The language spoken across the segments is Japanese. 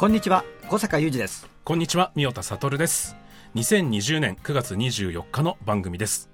こんにちは小坂雄二です。こんにちは三代田悟です。2020年9月24日の番組です。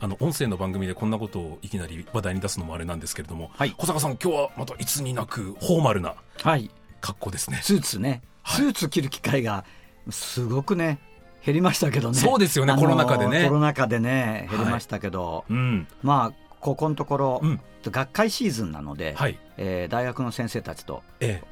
あの音声の番組でこんなことをいきなり話題に出すのもあれなんですけれども、はい。小坂さん今日はまたいつになくフォーマルなはい。格好ですね。スーツね。はい。スーツ着る機会がすごくね減りましたけどね。そうですよねコロナ禍でね。コロナ禍でね減りましたけど、うん。まあここのところ、うん。学会シーズンなので、はい。えー大学の先生たちとええ。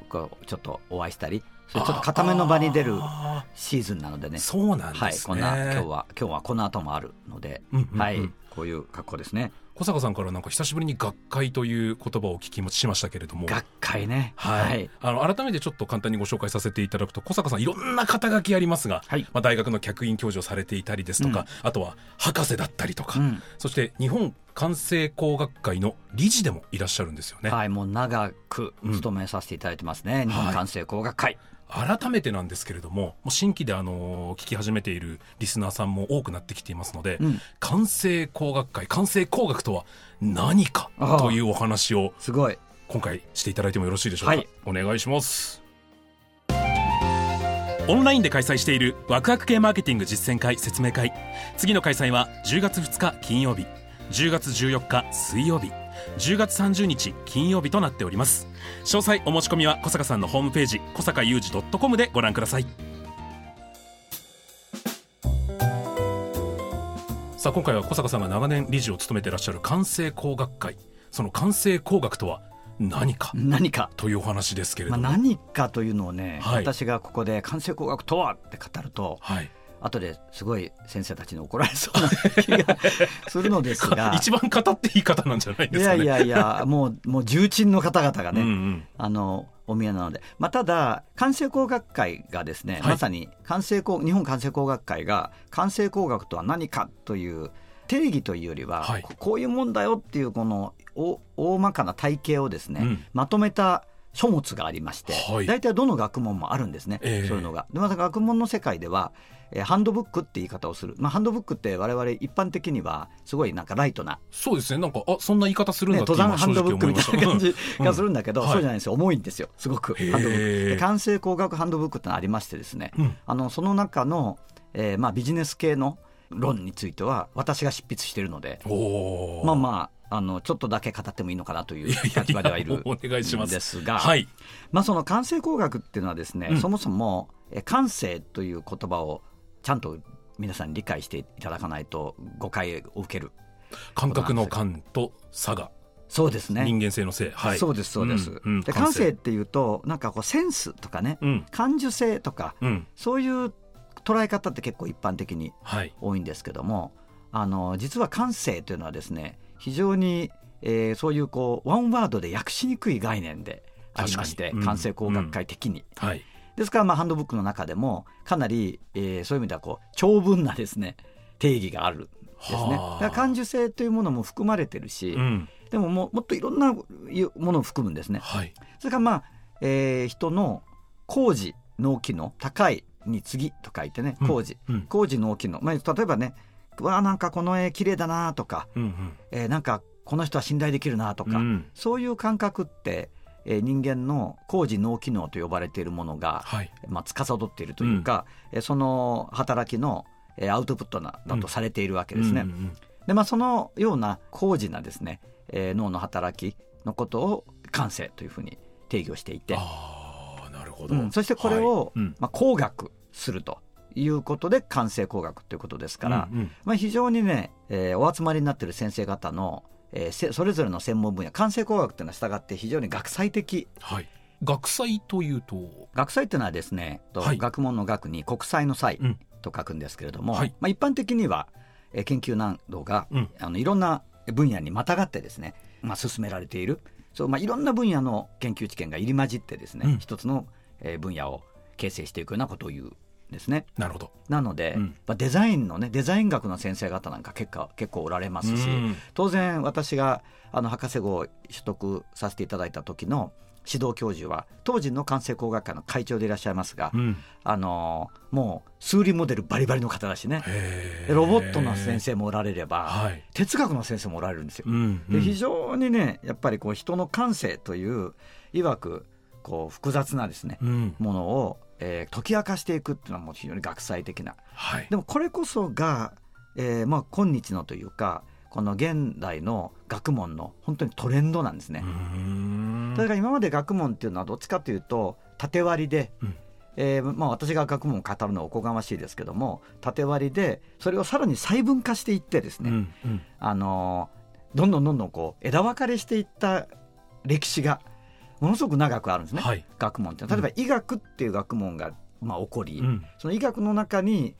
ちょっとお会いしたりちょっと固めの場に出るあシーズンなのでね。ーそうなんはい、ですね、こんな今日は今日はこの後もあるので、うんうんうん。はいこういう格好ですね。小坂さんからなんか久しぶりに学会という言葉を聞きもしましたけれども。学会ね。はい、あの改めてちょっと簡単にご紹介させていただくと小坂さんいろんな肩書きありますが、はい。まあ、大学の客員教授をされていたりですとか、あとは博士だったりとか、うん。そして日本関西工学会の理事でもいらっしゃるんですよね、はい、もう長く務めさせていただいてますね、日本関西工学会。改めてなんですけれどももう新規であの聞き始めているリスナーさんも多くなってきていますので、うん。関西工学会関西工学とは何かというお話をすごい。今回していただいてもよろしいでしょうか、はい。お願いします。オンラインで開催しているワクワク系マーケティング実践会説明会。次の開催は10月2日金曜日10月14日水曜日。10月30日金曜日となっております。詳細お申し込みは小坂さんのホームページ小坂雄二 .com でご覧ください。さあ今回は小坂さんが長年理事を務めていらっしゃる関西工学会。その関西工学とは何か？何か。というお話ですけれまあ、ども、何かというのをね、はい。私がここで関西工学とはって語ると、はい、後ですごい先生たちに怒られそうな気がするのですが。一番語っていい方なんじゃないいですかね。やいやいや、もう、もう重鎮の方々がね、うんうん、あの、お見えなので。まあ、ただ、関西工学会がですね、はいまさに関西工、日本関西工学会が、関西工学とは何かという定義というよりは、はいここういうもんだよっていう、この、お大まかな体系をですね、うんまとめた書物がありまして、はい。大体どの学問もあるんですね、ええ。そういうのが。でまた学問の世界では、えーハンドブックって言い方をする、まあ、ハンドブックって我々一般的にはすごいなんかライトなそうですね。なんかあそんな言い方するんね、だって登今正山ハンドブック。みたいな感じうんがするんだけど、うん。そうじゃないんですよ。重いんですよ。すごくハンドブックで完成工学ハンドブックってのありましてですね、うん。あのその中の、えーまあ、ビジネス系の論については私が執筆しているので。まあまああのちょっとだけ語ってもいいのかなという立場ではいるお願いします。んですが、はい。まあ、その完成工学っていうのはですね、うん。そもそもえー感性という言葉をちゃんと皆さんに理解していただかないと誤解を受ける。感覚の感と差が、そうですね。人間性の性。はい。そうですそうです、うん。うん。で感性。っていうとなんかこうセンスとかね、うん。感受性とかうん。そういう捉え方って結構一般的にはい。多いんですけどもあの実は感性というのはですね非常に、えーそういうこうワンワードで訳しにくい概念でありまして、うん感性工学会的に。はい。ですから、まあ、ハンドブックの中でもかなり、えーそういう意味ではこう長文なですね定義があるんですね。はあだ感受性というものも含まれてるし、うん。でもももっといろんなものを含むんですね。はい。それからまあ、えー人の工事脳機能高いに次と書いてねうん工事、うん工事脳機能、まあ、例えばねうわあなんかこの絵綺麗だなとか、うんうん。えーなんかこの人は信頼できるなとか、うん。そういう感覚って、えー人間の工事脳機能と呼ばれているものが、はい。まあ、司っているというか、えーその働きの、えーアウトプットなだとされているわけですね。うんうんうんでまあ、そのような工事なですね、えー脳の働きのことを感性というふうに定義をしていて、ああ、なるほど、うん。そしてこれを、はい。うん。まあ、工学するということで感性工学ということですから、うんうん。まあ、非常にね、えーお集まりになっている先生方の、えーせそれぞれの専門分野感性工学というのは従って非常に学際的。はい。学祭というと、学際というのはですね、とはい。学問の学に国際の際、うん。と書くんですけれども、はい。まあ、一般的には、えー研究難度が、うん。あのいろんな分野にまたがってですね、まあ、進められている。そう、まあ、いろんな分野の研究知見が入り混じってですね、うん。一つの、えー分野を形成していくようなことを言うんですね。なるほど。なので、うん。まあ、デザインのねデザイン学の先生方なんか結構結構おられますし、うん。当然私があの博士号を取得させていただいた時の指導教授は当時の関西工学会の会長でいらっしゃいますが、うん。あのもう数理モデルバリバリの方だしね。ロボットの先生もおられれば、はい。哲学の先生もおられるんですよ。うん。で非常にねやっぱりこう人の感性といういわくこう複雑なですね、うん。ものを、えー解き明かしていくっていうのはもう非常に学際的な。はい。でもこれこそが、えーまあ、今日のというかこの現代の学問の本当にトレンドなんですね。だから今まで学問っていうのはどっちかというと縦割りで、うん。えーまあ、私が学問を語るのはおこがましいですけども縦割りでそれをさらに細分化していってですね、うんうん。あのーどんどんどんどんこう枝分かれしていった歴史がものすごく長くあるんですね、はい。学問って例えば医学っていう学問が、まあ、起こり、うん。その医学の中に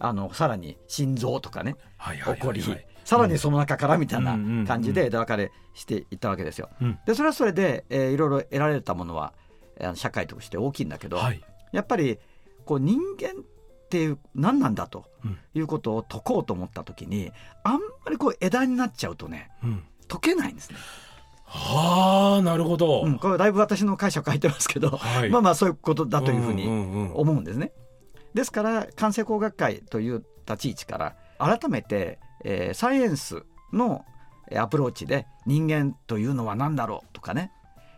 あのさらに心臓とかねはいはい起こり、さらにその中からみたいな感じで枝分かれしていったわけですよ。うん。でそれはそれで、えーいろいろ得られたものはえー社会として大きいんだけど、はい。やっぱりこう人間っていう何なんだとうん。いうことを解こうと思った時にあんまりこう枝になっちゃうとねうん。解けないんですね。はあなるほど。うん、これだいぶ私の解釈書いてますけど、はい。まあまあそういうことだというふうに思うんですね。ですから関西工学会という立ち位置から改めて、えーサイエンスのえーアプローチで人間というのは何だろうとかね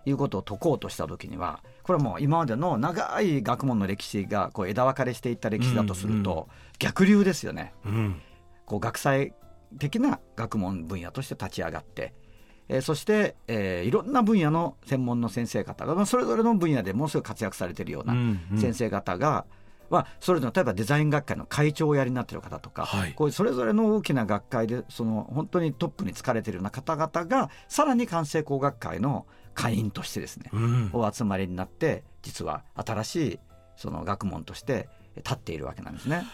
いうことを解こうとした時にはこれはもう今までの長い学問の歴史がこう枝分かれしていった歴史だとすると、うんう逆流ですよね。うん。こう学際的な学問分野として立ち上がって、えーそして、えーいろんな分野の専門の先生方が、まあ、それぞれの分野でものすごい活躍されているようなうんうん。先生方が、まあ、それぞれ例えばデザイン学会の会長をおやりになっている方とか、はい。こういうそれぞれの大きな学会でその本当にトップに就かれているような方々がさらに関西工学会の会員としてですね、うん。お集まりになって実は新しいその学問として立っているわけなんですね。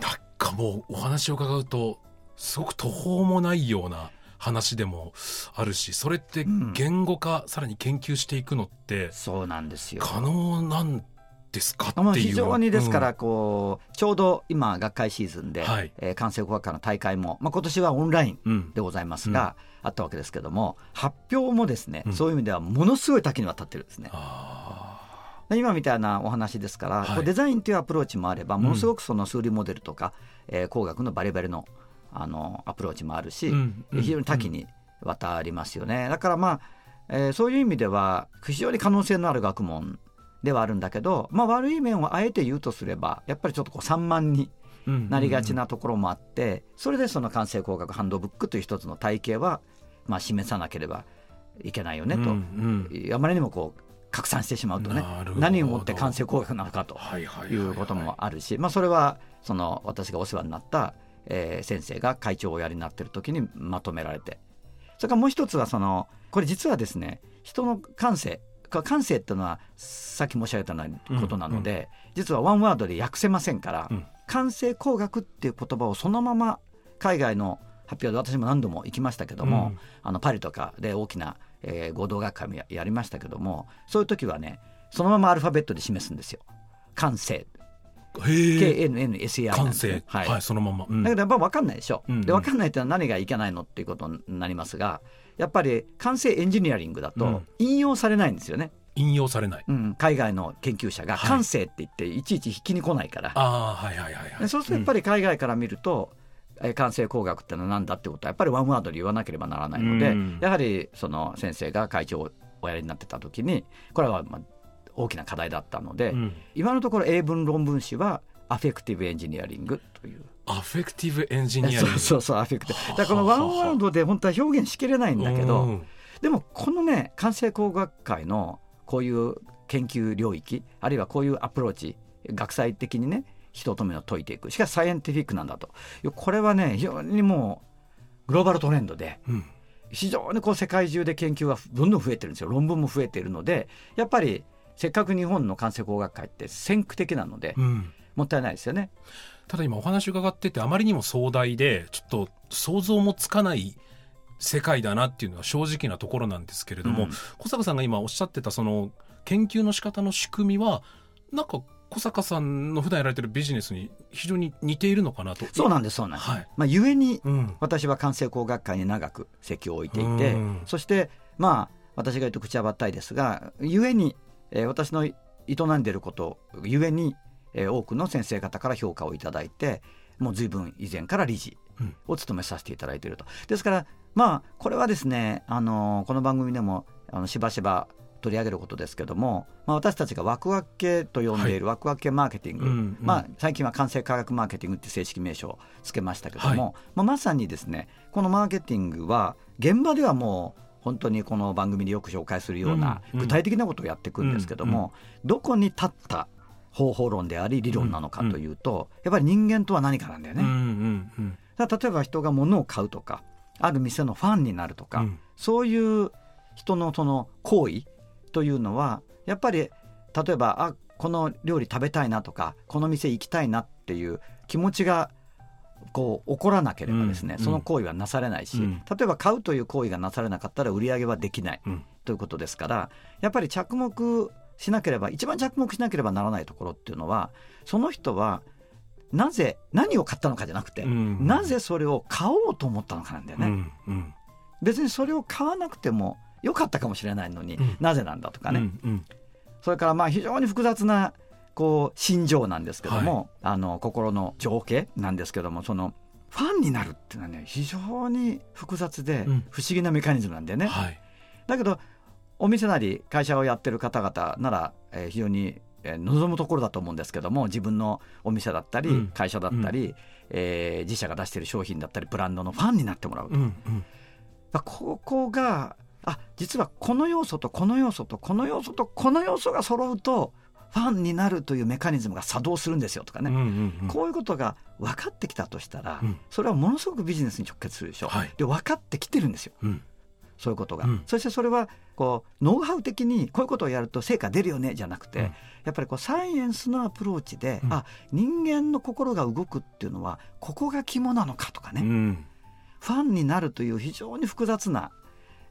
なんかもうお話を伺うとすごく途方もないような話でもあるしそれってうん。言語化、さらに研究していくのってそうなんですよ。可能なんですかって非常にですかうらこう、ちょうど今学会シーズンで、はい。えー関西工学科の大会も、まあ、今年はオンラインんうん。でございますが、あったわけですけども発表もですね、うん。そういう意味ではものすごい多岐にわたってるんですね。あ今みたいなお話ですから、はい。デザインというアプローチもあればものすごくその数理モデルとか、えー工学のバリバリのあのアプローチもあるし、非常に多岐にわたりますよね。だからまあ、えーそういう意味では非常に可能性のある学問ではあるんだけど、まあ、悪い面をあえて言うとすればやっぱりちょっとこう散漫にーなりがちなところもあって、それでその関西工学ハンドブックという一つの体系は、まあ、示さなければいけないよねと、うんうん。あまりにもこう拡散してしまうとね何をもって関西工学なのかということもあるし、まあ、それはその私がお世話になった、えー先生が会長をおやりになってる時にまとめられて。それからもう一つはそのこれ実はですね人の感性か感性っていうのはさっき申し上げたようなことなので、実はワンワードで訳せませんから、うん。感性工学っていう言葉をそのまま海外の発表で私も何度も行きましたけども、うん。あのパリとかで大きな、えー合同学会もややりましたけどもそういう時はねそのままアルファベットで示すんですよ。感性すね。性はい。はいそのまま。うん。だけどやっぱ分かんないでしょ、うんうん。で分かんないってのは何がいけないのっていうことになりますがやっぱり完成エンジニアリングだとうん。引用されないんですよね、引用されない。うん、海外の研究者がはい。感性って言っていちいち引きに来ないから、ああはいはいはいはい。でそうするとやっぱり海外から見ると、えー感性工学ってのは何だってことはやっぱり one word で言わなければならないので、うん。やはりその先生が会長をおやりになってた時にこれはまあ大きな課題だったので、うん。今のところ英文論文誌は affective engineering という。 affective engineering そうそうそうアフェクティブだからこの one word で本当は表現しきれないんだけどうん。でもこのね感性工学会のこういう研究領域あるいはこういうアプローチ学際的にね人とめを解いていく。しかしサイエンティフィックなんだと。これはね非常にもうグローバルトレンドでうん。非常にこう世界中で研究がどんどん増えてるんですよ。論文も増えているのでやっぱりせっかく日本の関西工学会って先駆的なので、うんもったいないですよね。ただ今お話伺っててあまりにも壮大でちょっと想像もつかない世界だなっていうのは正直なところなんですけれども、うん小坂さんが今おっしゃってたその研究の仕方の仕組みはなんか小坂さんの普段やられてるビジネスに非常に似ているのかなと。そうなんですそうなんです。はい。まあ、ゆえにうん。私は関西工学会に長く席を置いていて、うんそしてまあ私が言うと口はばったいですがゆえに、えー私の営んでいることゆえに、えー多くの先生方から評価をいただいてもう随分以前から理事うん。を務めさせていただいていると。ですからまあこれはですね、あのーこの番組でもあのしばしば取り上げることですけども、まあ、私たちがワクワク系と呼んでいるワクワク系マーケティング、うんうん。まあ、最近は完成科学マーケティングって正式名称をつけましたけども、はい。まあ、まさにですねこのマーケティングは現場ではもう本当にこの番組でよく紹介するような具体的なことをやっていくんですけども、どこに立った方法論であり理論なのかというと、やっぱり人間とは何かなんだよね。例えば人が物を買うとかある店のファンになるとか、うん。そういう人のその行為というのはやっぱり例えばあこの料理食べたいなとかこの店行きたいなっていう気持ちがこう起こらなければですね、うん。その行為はなされないし、うん。例えば買うという行為がなされなかったら売り上げはできないうん。ということですからやっぱり着目しなければ一番着目しなければならないところっていうのはその人はなぜ何を買ったのかじゃなくて、うん。なぜそれを買おうと思ったのかなんだよね。うん。うん。別にそれを買わなくてもよかったかもしれないのに、うん。なぜなんだとかね、うん。うん。それからまあ非常に複雑なこう心情なんですけども、あの心の情景なんですけどもそのファンになるっていうのはね非常に複雑でうん。不思議なメカニズムなんだよね。はい。だけどお店なり会社をやってる方々なら、えー非常に、えー望むところだと思うんですけども自分のお店だったり、うん。会社だったり、えー自社が出している商品だったりブランドのファンになってもらう。とうんうん。まあここがあ実はこの要素とこの要素とこの要素とこの要素が揃うとファンになるというメカニズムが作動するんですよとかね、うんうんうん。こういうことが分かってきたとしたら、うん。それはものすごくビジネスに直結するでしょ、はい。で分かってきてるんですよ。うん。そういうことが、うん。そしてそれはこうノウハウ的にこういうことをやると成果出るよねじゃなくて、うん。やっぱりこうサイエンスのアプローチで、うん。あ人間の心が動くっていうのはここが肝なのかとかね、うん。ファンになるという非常に複雑な、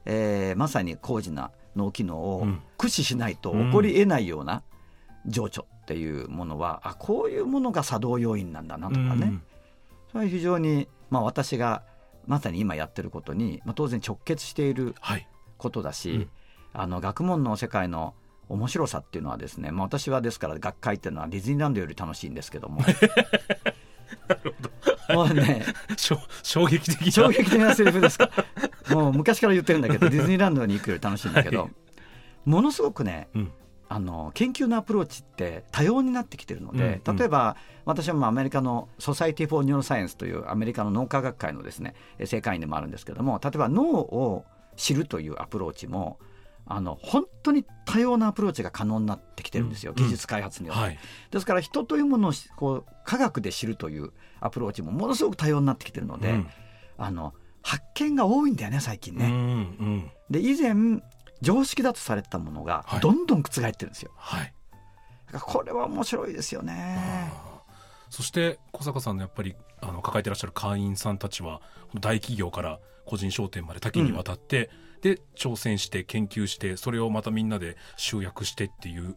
えーまさに高次な脳機能をうん。駆使しないと起こりえないような情緒っていうものは、あこういうものが作動要因なんだなとかね、うんそれは非常に、まあ、私がまさに今やってることに、まあ、当然直結しているはい。ことだし、うん。あの学問の世界の面白さっていうのはですね、まあ、私はですから学会っていうのはディズニーランドより楽しいんですけども。もうね 衝撃的な。衝撃的なセリフですか。もう昔から言ってるんだけどディズニーランドに行くより楽しいんだけど、はい。ものすごくねうんあの研究のアプローチって多様になってきてるので、うんうん。例えば私はもうアメリカの Society for Neuroscience というアメリカの脳科学会のですねえ正会員でもあるんですけども例えば脳を知るというアプローチもあの本当に多様なアプローチが可能になってきてるんですよ、うん技術開発によって。はい。ですから人というものをしこう科学で知るというアプローチもものすごく多様になってきてるので、うん。あの発見が多いんだよね最近ね。うんうん。で以前常識だとされてたものがはいどんどん覆ってるんですよ。はいだからこれは面白いですよね。そして小坂さんのやっぱりあの抱えてらっしゃる会員さんたちは大企業から個人商店まで多岐にわたって、で挑戦して研究してそれをまたみんなで集約してっていう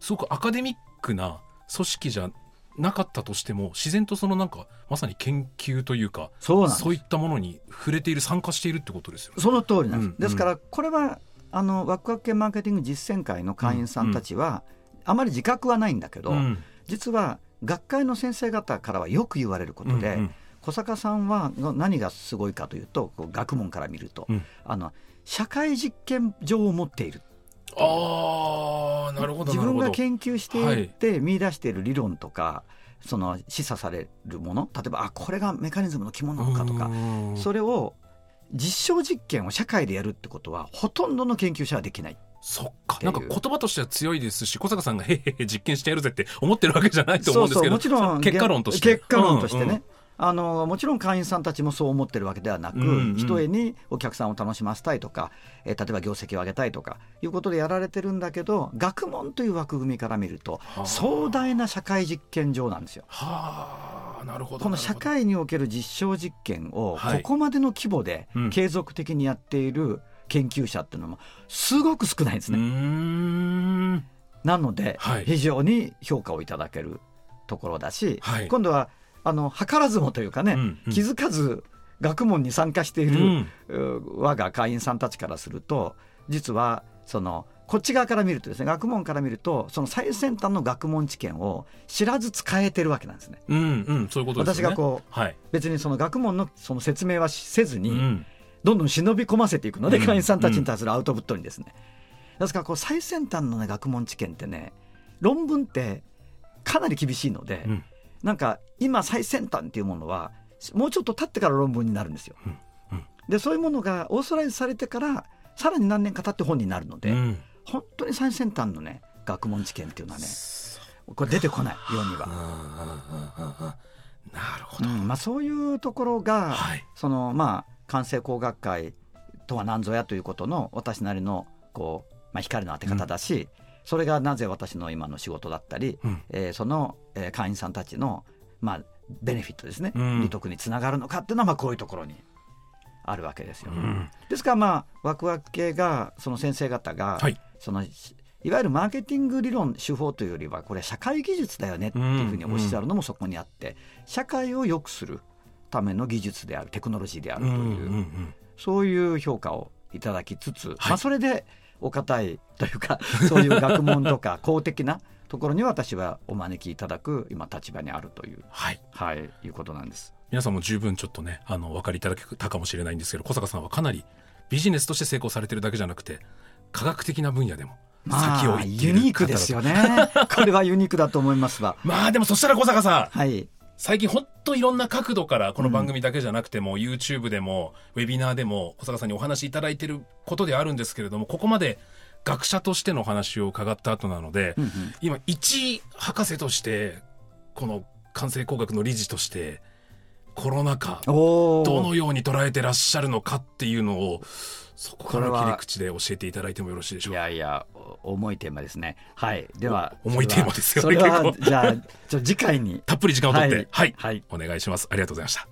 すごくアカデミックな組織じゃなかったとしても自然とそのなんかまさに研究というかそういったものに触れている参加しているってことですよね。その通りなんです。うんですからこれはあのワクワク系マーケティング実践会の会員さんたちは、あまり自覚はないんだけど、うん。実は学会の先生方からはよく言われることで、うんうん。小坂さんはの何がすごいかというとこう学問から見ると、うん。あの社会実験場を持っている。ああなるほど自分が研究していって見出している理論とか、その示唆されるもの例えばあこれがメカニズムの肝なのかとかうん。それを実証実験を社会でやるってことはほとんどの研究者はできない。そっか。なんか言葉としては強いですし小坂さんが「へへへ実験してやるぜ」って思ってるわけじゃないと思うんですけどそうそうもちろん結果論として。結果論としてね、あのもちろん会員さんたちもそう思ってるわけではなく、うんうん。ひとえにお客さんを楽しませたいとか、えー例えば業績を上げたいとかいうことでやられてるんだけど学問という枠組みから見るとあ。壮大な社会実験場なんですよ。はあなるほどこの社会における実証実験をはい。ここまでの規模でうん。継続的にやっている研究者っていうのもすごく少ないんですね。ん。なのではい。非常に評価をいただけるところだし、はい。今度はあの図らずもというかね、うんうん。気づかず学問に参加している、うん。う我が会員さんたちからすると実はそのこっち側から見るとですね学問から見るとその最先端の学問知見を知らず使えてるわけなんですね。うんうんそういうことですよね。私がこうはい。別にその学問のその説明はせずに、うん。どんどん忍び込ませていくので、うん会員さんたちに対するアウトプットにですね。ですからこう最先端の、ね、学問知見ってね論文ってかなり厳しいので、うんなんか今最先端っていうものはもうちょっと経ってから論文になるんですよ。うんうん。でそういうものがオーソライズされてからさらに何年か経って本になるので、うん。本当に最先端のね学問知見っていうのはねこれ出てこない世には。なるほど。うんまあ、そういうところが、はい。そのまあ関西工学会とは何ぞやということの私なりのこう、まあ、光の当て方だし、それがなぜ私の今の仕事だったり、うん。えーその、えー会員さんたちの、まあ、ベネフィットですね、うん。利得につながるのかっていうのはまあこういうところにあるわけですよ。うん。ですからまあワクワク系がその先生方が、はい。そのいわゆるマーケティング理論手法というよりはこれ社会技術だよねっていうふうにおっしゃるのもそこにあって、社会を良くするための技術であるテクノロジーであるという、そういう評価をいただきつつ、はい。まあ、それでお堅いというか そういう学問とか 公的なところに私はお招きいただく今立場にあるという、はいはい、いうことなんです。皆さんも十分ちょっとねあのお分かりいただけたかもしれないんですけど小坂さんはかなりビジネスとして成功されてるだけじゃなくて科学的な分野でも先をまあ、行っているユニークですよね。これはユニークだと思いますわ。まあでもそしたら小坂さんはい。最近ほんといろんな角度からこの番組だけじゃなくても、YouTube でもウェビナーでも小坂さんにお話しいただいてることであるんですけれどもここまで学者としてのお話を伺った後なので、うんうん。今一博士としてこの関西工学の理事としてコロナ禍どのように捉えてらっしゃるのかっていうのをそこから切り口で教えていただいてもよろしいでしょいうか？やいや、お重いテーマですね。はい。では、お重いテーマですよね結構じゃあ、次回に。たっぷり時間をとってはいはい、はい。お願いしますありがとうございました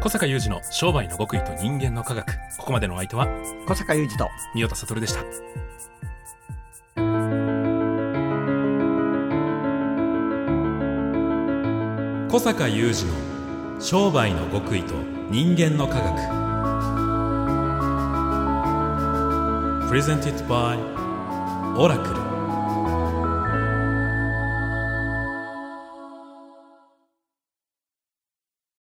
小坂雄二の商売の極意と人間の科学ここまでのお相手は小坂雄二と。三代田悟でした小坂雄二の商売の極意と人間の科学。プレゼンティットバイオラクル